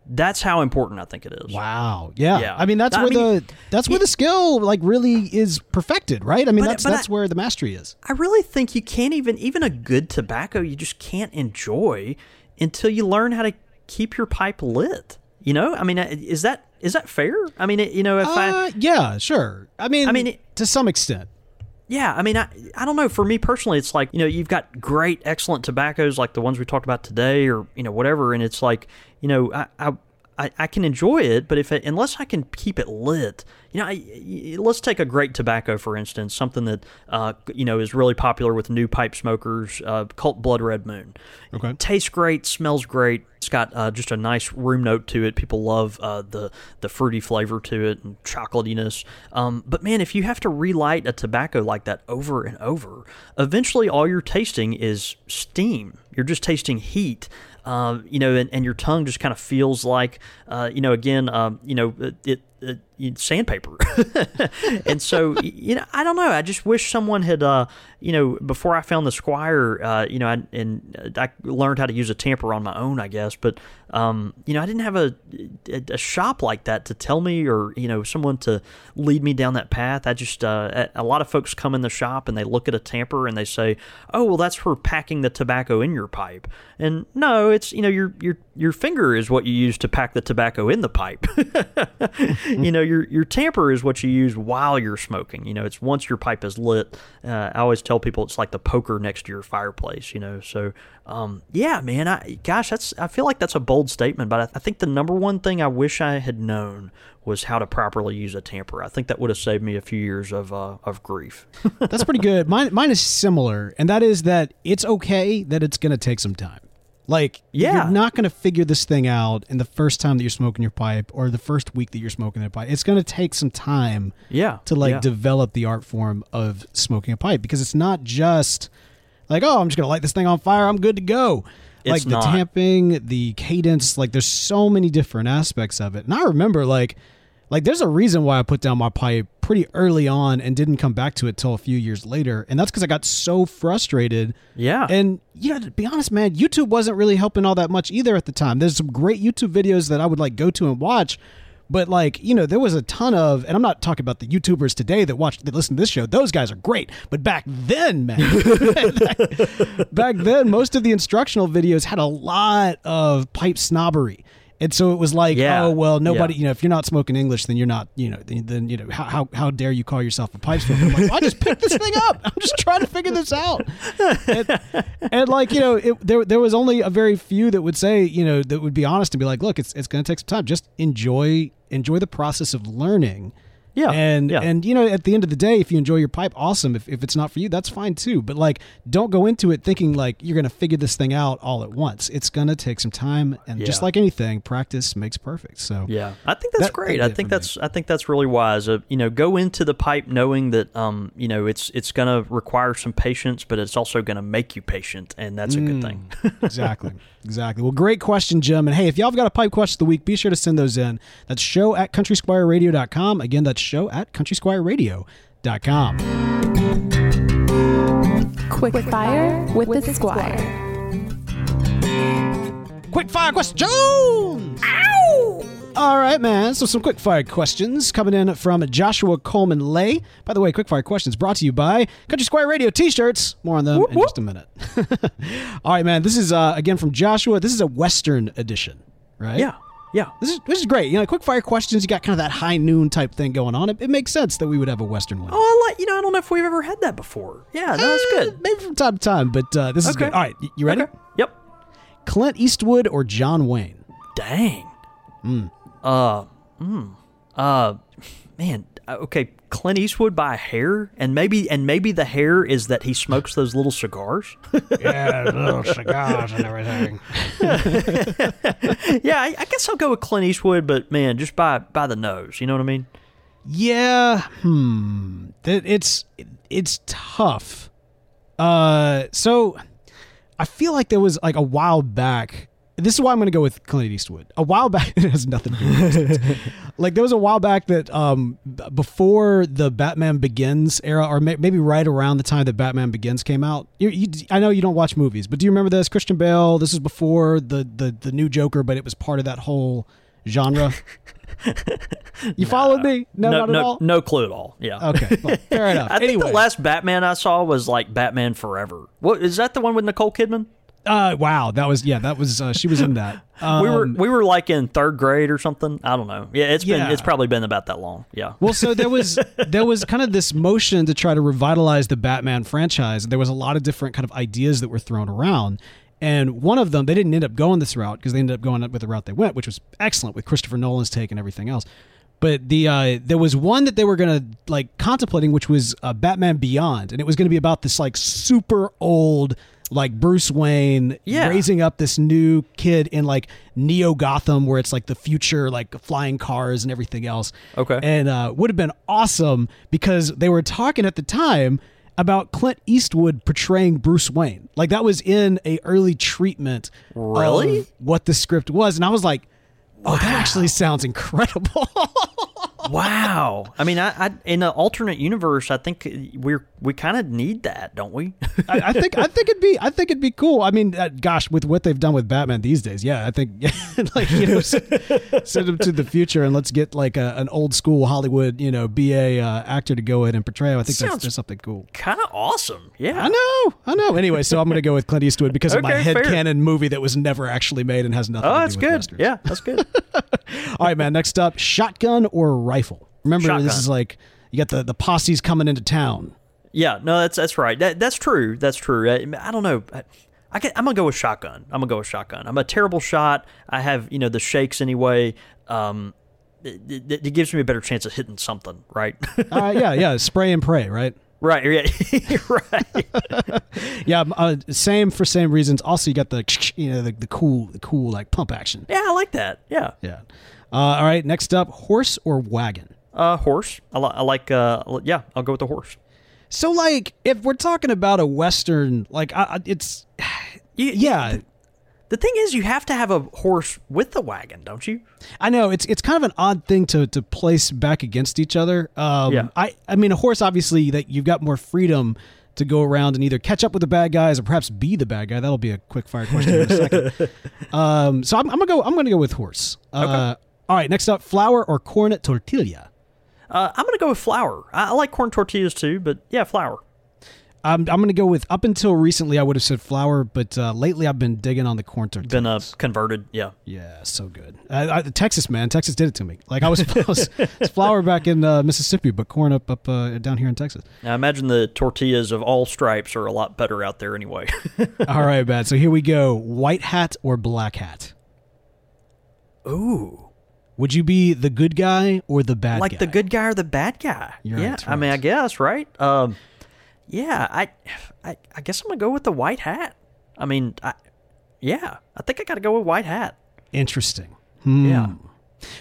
That's how important I think it is. Wow. Yeah. Yeah. I mean, that's I where mean, the that's where the skill like really is perfected, right? I mean, But- that's but that's I- where the mastery is. I really think you can't even even a good tobacco you just can't enjoy until you learn how to keep your pipe lit. You know, I mean, is that is that fair? I mean, it- you know, if I Uh, yeah, sure. I mean, I mean, it- to some extent. Yeah, I mean, I, I don't know. For me personally, it's like you know, you've got great, excellent tobaccos like the ones we talked about today, or you know, whatever, and it's like you know, I I, I, I can enjoy it, but if it, unless I can keep it lit, you know, I, let's take a great tobacco for instance, something that uh, you know is really popular with new pipe smokers, uh, Cult Blood Red Moon. Okay. tastes great, smells great. It's got uh, just a nice room note to it. People love uh, the the fruity flavor to it and chocolatiness. Um, but man, if you have to relight a tobacco like that over and over, eventually all you're tasting is steam. You're just tasting heat. Uh, you know, and, and your tongue just kind of feels like, uh, you know, again, um, you know, it, it sandpaper. and so, you know, I don't know. I just wish someone had, uh, you know, before I found the Squire, uh, you know, I, and I learned how to use a tamper on my own, I guess. But, um, you know, I didn't have a, a, shop like that to tell me or, you know, someone to lead me down that path. I just, uh, a lot of folks come in the shop and they look at a tamper and they say, oh, well, that's for packing the tobacco in your pipe. And no, it's, you know, your, your, your finger is what you use to pack the tobacco in the pipe. you know, your your tamper is what you use while you're smoking. You know, it's once your pipe is lit. Uh, I always tell people it's like the poker next to your fireplace. You know, so um, yeah, man. I gosh, that's I feel like that's a bold statement, but I, I think the number one thing I wish I had known was how to properly use a tamper. I think that would have saved me a few years of uh, of grief. That's pretty good. Mine mine is similar, and that is that it's okay that it's going to take some time. Like, Yeah. you're not going to figure this thing out in the first time that you're smoking your pipe or the first week that you're smoking that pipe. It's going to take some time yeah, to like yeah. develop the art form of smoking a pipe because it's not just like, oh, I'm just going to light this thing on fire. I'm good to go. like It's the tamping, the cadence, like there's so many different aspects of it. And I remember like like there's a reason why I put down my pipe pretty early on and didn't come back to it till a few years later. And that's because I got so frustrated. Yeah. And you know, to be honest, man, YouTube wasn't really helping all that much either at the time. There's some great YouTube videos that I would like go to and watch. But like, you know, there was a ton of, and I'm not talking about the YouTubers today that watch, that listen to this show. Those guys are great. But back then, man, back then, most of the instructional videos had a lot of pipe snobbery. And so it was like, Yeah. oh well, nobody, Yeah. you know, if you're not smoking English, then you're not, you know, then, then you know, how, how how dare you call yourself a pipe smoker? I'm like, well, I just picked this thing up. I'm just trying to figure this out. And, and like, you know, it, there there was only a very few that would say, you know, that would be honest and be like, look, it's it's going to take some time. Just enjoy enjoy the process of learning. Yeah, And yeah. and you know, at the end of the day, if you enjoy your pipe, awesome. If, if it's not for you, that's fine too. But like, don't go into it thinking like you're gonna figure this thing out all at once. It's gonna take some time, and just like anything, practice makes perfect. So Yeah, I think that's That- great. I think for me. that's I think that's really wise. Uh, you know, go into the pipe knowing that um, you know it's it's going to require some patience, but it's also going to make you patient, and that's a good thing. exactly. Exactly. Well, great question, Jim. And hey, if y'all have got a pipe question of the week, be sure to send those in. That's show at countrysquireradio.com. Again, that's show at countrysquireradio.com. Quick fire with the squire. Quick fire questions! Ow! All right, man. So some quick fire questions coming in from Joshua Coleman Lay. By the way, quick fire questions brought to you by Country Squire Radio T-shirts. More on them in just a minute. All right, man. This is uh, again from Joshua. This is a Western edition, right? Yeah, yeah. This is this is great. You know, quick fire questions. You got kind of that high noon type thing going on. It, it makes sense that we would have a Western one. Oh, I like you know I don't know if we've ever had that before. Yeah, no, that's Uh, good. Maybe from time to time, but uh, this is good. All right, you ready? Okay. Yep. Clint Eastwood or John Wayne? Dang. Uh. Mm. Uh. Man. Okay. Clint Eastwood by a hair, and maybe and maybe the hair is that he smokes those little cigars. Yeah, little cigars and everything. yeah, I, I guess I'll go with Clint Eastwood, but man, just by by the nose. You know what I mean? Yeah, hmm. It, it's it's tough. Uh, so I feel like there was like a while back. This is why I'm going to go with Clint Eastwood. A while back, it has nothing to do with it. like there was a while back that um before the Batman Begins era, or may, maybe right around the time that Batman Begins came out. You, you, I know you don't watch movies, but do you remember this? Christian Bale. This was before the the the new Joker, but it was part of that whole genre. you followed me? No, no, not at all. no clue at all. Yeah. Okay, well, fair enough. I think the last Batman I saw was like Batman Forever. What is that? The one with Nicole Kidman? Uh, wow, that was yeah, that was uh, she was in that. Um, we were we were like in third grade or something. I don't know. Yeah, it's been it's probably been about that long. Yeah. well, so there was there was kind of this motion to try to revitalize the Batman franchise. There was a lot of different kind of ideas that were thrown around. And one of them, they didn't end up going this route because they ended up going with the route they went, which was excellent with Christopher Nolan's take and everything else. But the uh, there was one that they were gonna like contemplating, which was uh, Batman Beyond, and it was gonna be about this like super old like Bruce Wayne Yeah. raising up this new kid in like Neo Gotham, where it's like the future, like flying cars and everything else. Okay. and uh, would have been awesome because they were talking at the time about Clint Eastwood portraying Bruce Wayne. Like that was in a early treatment. Really? of what the script was, and I was like, "Oh, that actually sounds incredible." wow. I mean, I, I in an alternate universe, I think we're we kind of need that, don't we? I, I think I think it'd be I think it'd be cool. I mean, uh, gosh, with what they've done with Batman these days, yeah, I think like you know, send, send him to the future and let's get like a, an old school Hollywood you know BA uh, actor to go in and portray him. I think that's, Sounds- that's something cool. kind of awesome. Yeah. I know, I know. Anyway, so I'm going to go with Clint Eastwood because of my Okay, fair. headcanon movie that was never actually made and has nothing Oh, to do that's good. Westerns. Yeah, that's good. All right, man. Next up, shotgun or rifle? Remember, this is like you got the the posse's coming into town. yeah. No, that's that's right. That, that's true. That's true. I, I don't know. I, I I'm gonna go with shotgun. I'm gonna go with shotgun. I'm a terrible shot. I have you know the shakes anyway. Um, it, it, it gives me a better chance of hitting something. Right. Right, yeah, yeah. Spray and pray, right? right. Yeah. right. Yeah, uh, same for same reasons. Also, you got the you know the, the cool the cool like pump action. Yeah, I like that. Yeah. Yeah. Uh, all right, next up, horse or wagon? Uh, horse. I, li- I like. Uh, yeah, I'll go with the horse. So, like, if we're talking about a western, like, I, I- it's You- yeah. The thing is, you have to have a horse with the wagon, don't you? I know it's it's kind of an odd thing to to place back against each other. Um, Yeah. I I mean a horse obviously that you've got more freedom to go around and either catch up with the bad guys or perhaps be the bad guy. That'll be a quick fire question in a second. um, so I'm, I'm gonna go. I'm gonna go with horse. Uh, All right. Next up, flour or corn tortilla. Uh, I'm gonna go with flour. I, I like corn tortillas too, but yeah, flour. I'm I'm gonna go with. Up until recently, I would have said flour, but uh, lately I've been digging on the corn tortilla. Been uh, converted. Yeah. Yeah, so good. I, I, Texas, man, Texas did it to me. Like I was, I was flour back in uh, Mississippi, but corn up up uh, down here in Texas. Now imagine the tortillas of all stripes are a lot better out there anyway. All right, man. So here we go: white hat or black hat. Ooh. Would you be the good guy or the bad like guy? the good guy or the bad guy? You're yeah. right, I mean. I guess right. Um, yeah. I, I, I guess I'm gonna go with the white hat. I mean, I, yeah. I think I got to go with white hat. Interesting. Hmm. Yeah.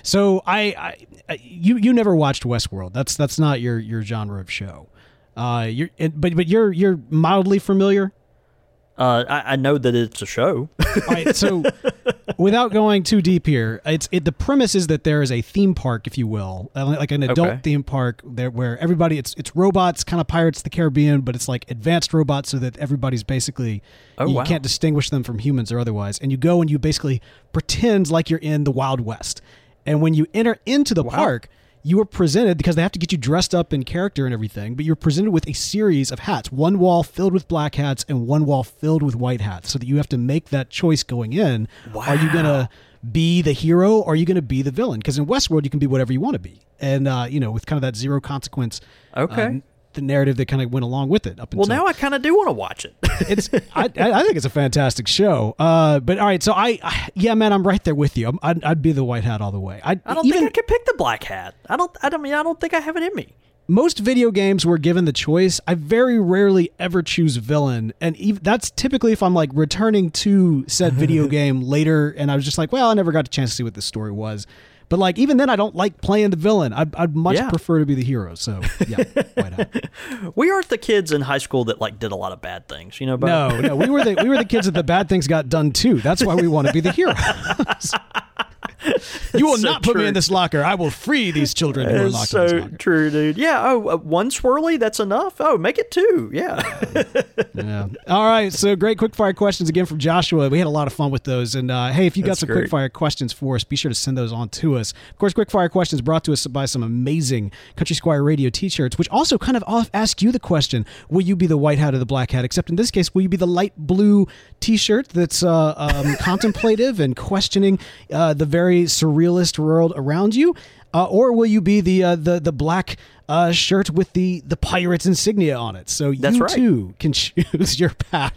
So I, I, I, you, you never watched Westworld. That's that's not your your genre of show. Uh, you're, but but you're you're mildly familiar. Uh, I, I know that it's a show. All right, so without going too deep here, it's it, the premise is that there is a theme park, if you will, uh, like an adult Okay. theme park there where everybody it's it's robots, kind of Pirates of the Caribbean, but it's like advanced robots, so that everybody's basically Oh, you wow. can't distinguish them from humans or otherwise, and you go and you basically pretend like you're in the Wild West. And when you enter into the park, you are presented because they have to get you dressed up in character and everything, but you're presented with a series of hats, one wall filled with black hats and one wall filled with white hats, so that you have to make that choice going in. Wow. Are you gonna be the hero or are you gonna be the villain? Because in Westworld you can be whatever you want to be, and uh, you know with kind of that zero consequence. Okay. uh, the narrative that kind of went along with it up Well, now I kind of do want to watch it. it's I, I think it's a fantastic show. Uh, but all right, so I, I yeah, man, I'm right there with you. I'm, I'd, I'd be the white hat all the way. I, I don't even think I could pick the black hat. I don't. I don't mean. I don't think I have it in me. most video games were given the choice. I very rarely ever choose villain, and even, that's typically if I'm like returning to said video game later, and I was just like, well, I never got a chance to see what the story was. But like even then, I don't like playing the villain. I'd, I'd much Yeah. prefer to be the hero. So yeah, white hat. We aren't the kids in high school that like did a lot of bad things. You know. But No, no, we were the we were the kids that the bad things got done too. That's why we want to be the heroes. you will So not put me in this locker. I will free these children who are locked in this so locker. true, dude. Yeah. Oh, uh, one swirly. That's enough. Oh, make it two. Yeah. Yeah. All right. So great quick fire questions again from Joshua. We had a lot of fun with those. And uh, hey, if you got That's some great. quick fire questions for us, be sure to send those on to us. Of course, quick fire questions brought to us by some amazing Country Squire Radio T-shirts, which also kind of off ask you the question: Will you be the white hat or the black hat? Except in this case, will you be the light blue T-shirt that's uh, um, contemplative and questioning uh, the very surrealist world around you, uh, or will you be the uh, the the black uh, shirt with the the pirates insignia on it? So That's you right. too can choose your path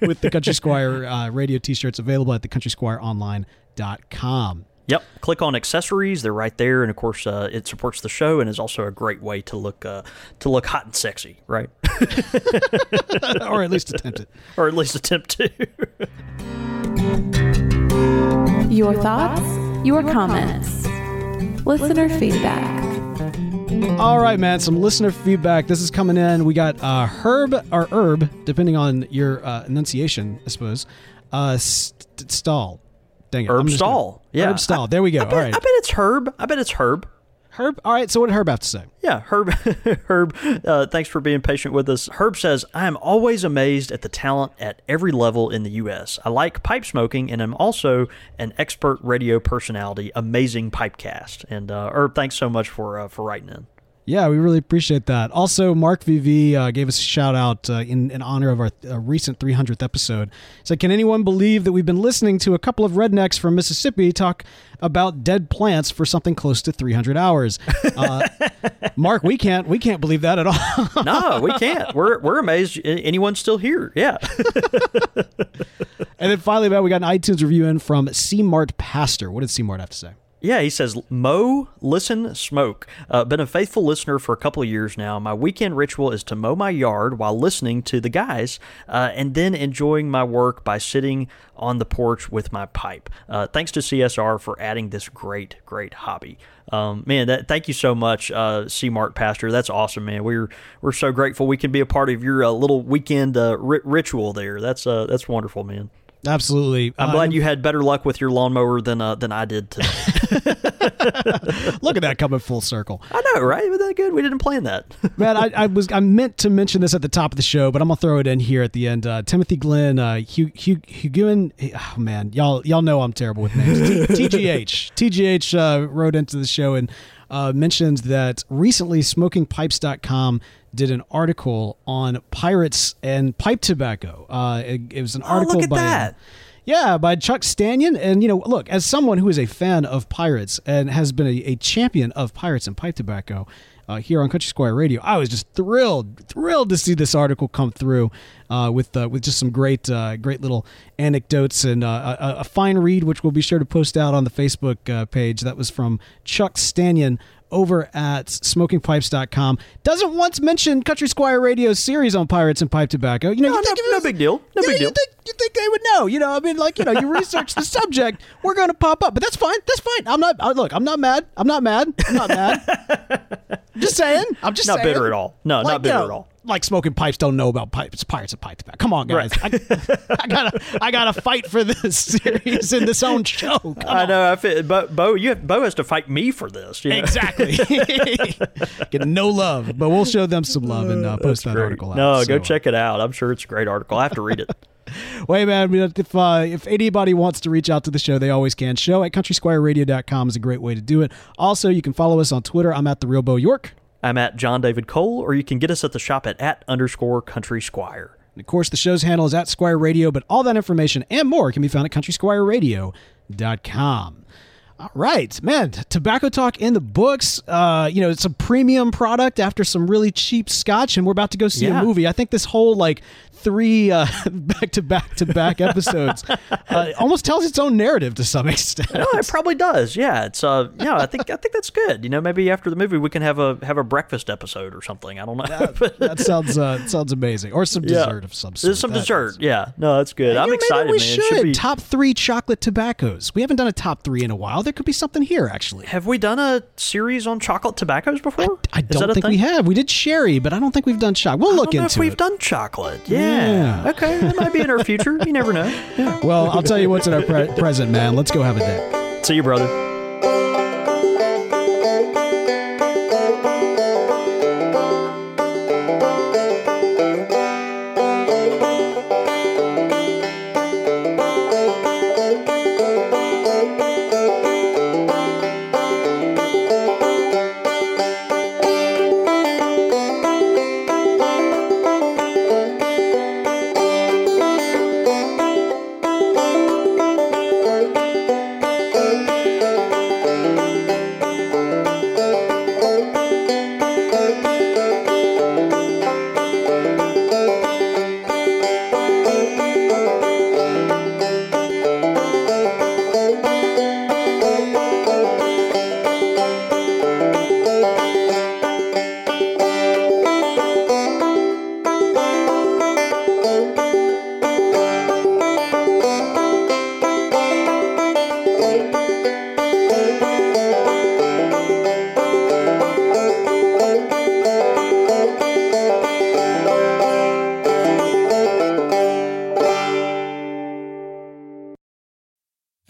with the Country Squire uh, radio t-shirts available at thecountrysquireonline.com. Yep. Click on accessories; they're right there, and of course, uh, it supports the show and is also a great way to look uh, to look hot and sexy, right? or at least attempt it. or at least attempt to. Your thoughts, your comments, listener feedback. All right, man. Some listener feedback. This is coming in. We got uh, Herb or Herb, depending on your uh, enunciation, I suppose. Uh, st- stall. Dang it. Herb just gonna- Yeah. Herb Stall. There we go. I bet, All right. I bet it's Herb. I bet it's Herb. Herb. All right. So what did Herb have to say? Yeah, Herb. Herb, uh, thanks for being patient with us. Herb says, "I am always amazed at the talent at every level in the U.S. I like pipe smoking, and I'm also an expert radio personality. Amazing pipecast." And uh, Herb, thanks so much for uh, for writing in. Yeah, we really appreciate that. Also, Mark VV uh, gave us a shout out uh, in, in honor of our uh, recent 300th episode. He said, Can anyone believe that we've been listening to a couple of rednecks from Mississippi talk about dead plants for something close to 300 hours? Uh, Mark, we can't we can't believe that at all. No, we can't. we're we're amazed anyone's still here. Yeah. and then finally, man, we got an iTunes review in from C Mart Pastor. What did C Mart have to say? Yeah, he says, mow, listen, smoke. Uh, been a faithful listener for a couple of years now. My weekend ritual is to mow my yard while listening to the guys uh, and then enjoying my work by sitting on the porch with my pipe. Uh, thanks to CSR for adding this great, great hobby. Um, man, that, thank you so much, uh, C. Mark Pastor. That's awesome, man. We're we're so grateful we can be a part of your uh, little weekend uh, ri- ritual there. That's uh, that's wonderful, man. Absolutely. I'm Uh, glad you had better luck with your lawnmower than uh, than I did today. Look at that coming full circle. I know, right? But that good. We didn't plan that. Man, I, I was I meant to mention this at the top of the show, but I'm gonna throw it in here at the end. Uh, Timothy Glenn, uh, Hugh, Hugh, Huguin, oh man, y'all y'all know I'm terrible with names. T- TGH, TGH uh, wrote into the show and uh, mentioned that recently SmokingPipes.com did an article on pirates and pipe tobacco. Uh, it, it was an Oh, article look at by. that. Yeah, by Chuck Stanion. And, you know, look, as someone who is a fan of pirates and has been a, a champion of pirates and pipe tobacco uh, here on Country Squire Radio, I was just thrilled, thrilled to see this article come through uh, with uh, with just some great, uh, great little anecdotes and uh, a, a fine read, which we'll be sure to post out on the Facebook uh, page. That was from Chuck Stanion over at smokingpipes.com. Doesn't once mention Country Squire Radio's series on pirates and pipe tobacco. You know, No, you think no- it no big deal. No you, big you deal. Think, you think they would know? You know, I mean, like you know, you research the subject, we're going to pop up, but that's fine. That's fine. I'm not. Uh, look, I'm not mad. I'm not mad. I'm not mad. just saying. I'm just Not saying. bitter at all. No, not Like, you bitter know, at all. Like smoking pipes don't know about pipes. Pirates and pipe tobacco. Come on, guys. I, I gotta, I gotta fight for this series in this own show. Come I on. know. I feel, Bo, Bo, you have, Bo has to fight me for this. You know? Exactly. Get no love, but we'll show them some love and uh, post that Great. article out. No, So, go check it out. I'm sure it's a great article. I have to read it. Wait, man, if, uh, if anybody wants to reach out to the show, they always can. Show at countrysquireradio.com is a great way to do it. Also, you can follow us on Twitter. I'm at the real Bo York. I'm at John David Cole, or you can get us at the shop at at underscore country squire. And of course, the show's handle is at Squire Radio, but all that information and more can be found at countrysquireradio.com. All right, man. Tobacco talk in the books. Uh, you know, it's a premium product after some really cheap scotch, and we're about to go see Yeah. a movie. I think this whole like three uh, back to back to back episodes uh, almost tells its own narrative to some extent. No, it probably does. Yeah, it's uh, yeah. I think I think that's good. You know, maybe after the movie we can have a have a breakfast episode or something. I don't know. But- that sounds uh, sounds amazing, or some Yeah. dessert of some sort. There's some That dessert. is- Yeah, no, that's good. You I'm excited, we man. Should. should be. top three chocolate tobaccos. We haven't done a top three in a while. There could be something here, actually. Have we done a series on chocolate tobaccos before? I that don't think thing? we have. We did sherry, but I don't think we've done chocolate. We'll I look don't know into if we've it. done chocolate. Yeah. Yeah. Okay, that might be in our future. You never know. Yeah. well, I'll tell you what's in our pre- present, man. Let's go have a day. See you, brother.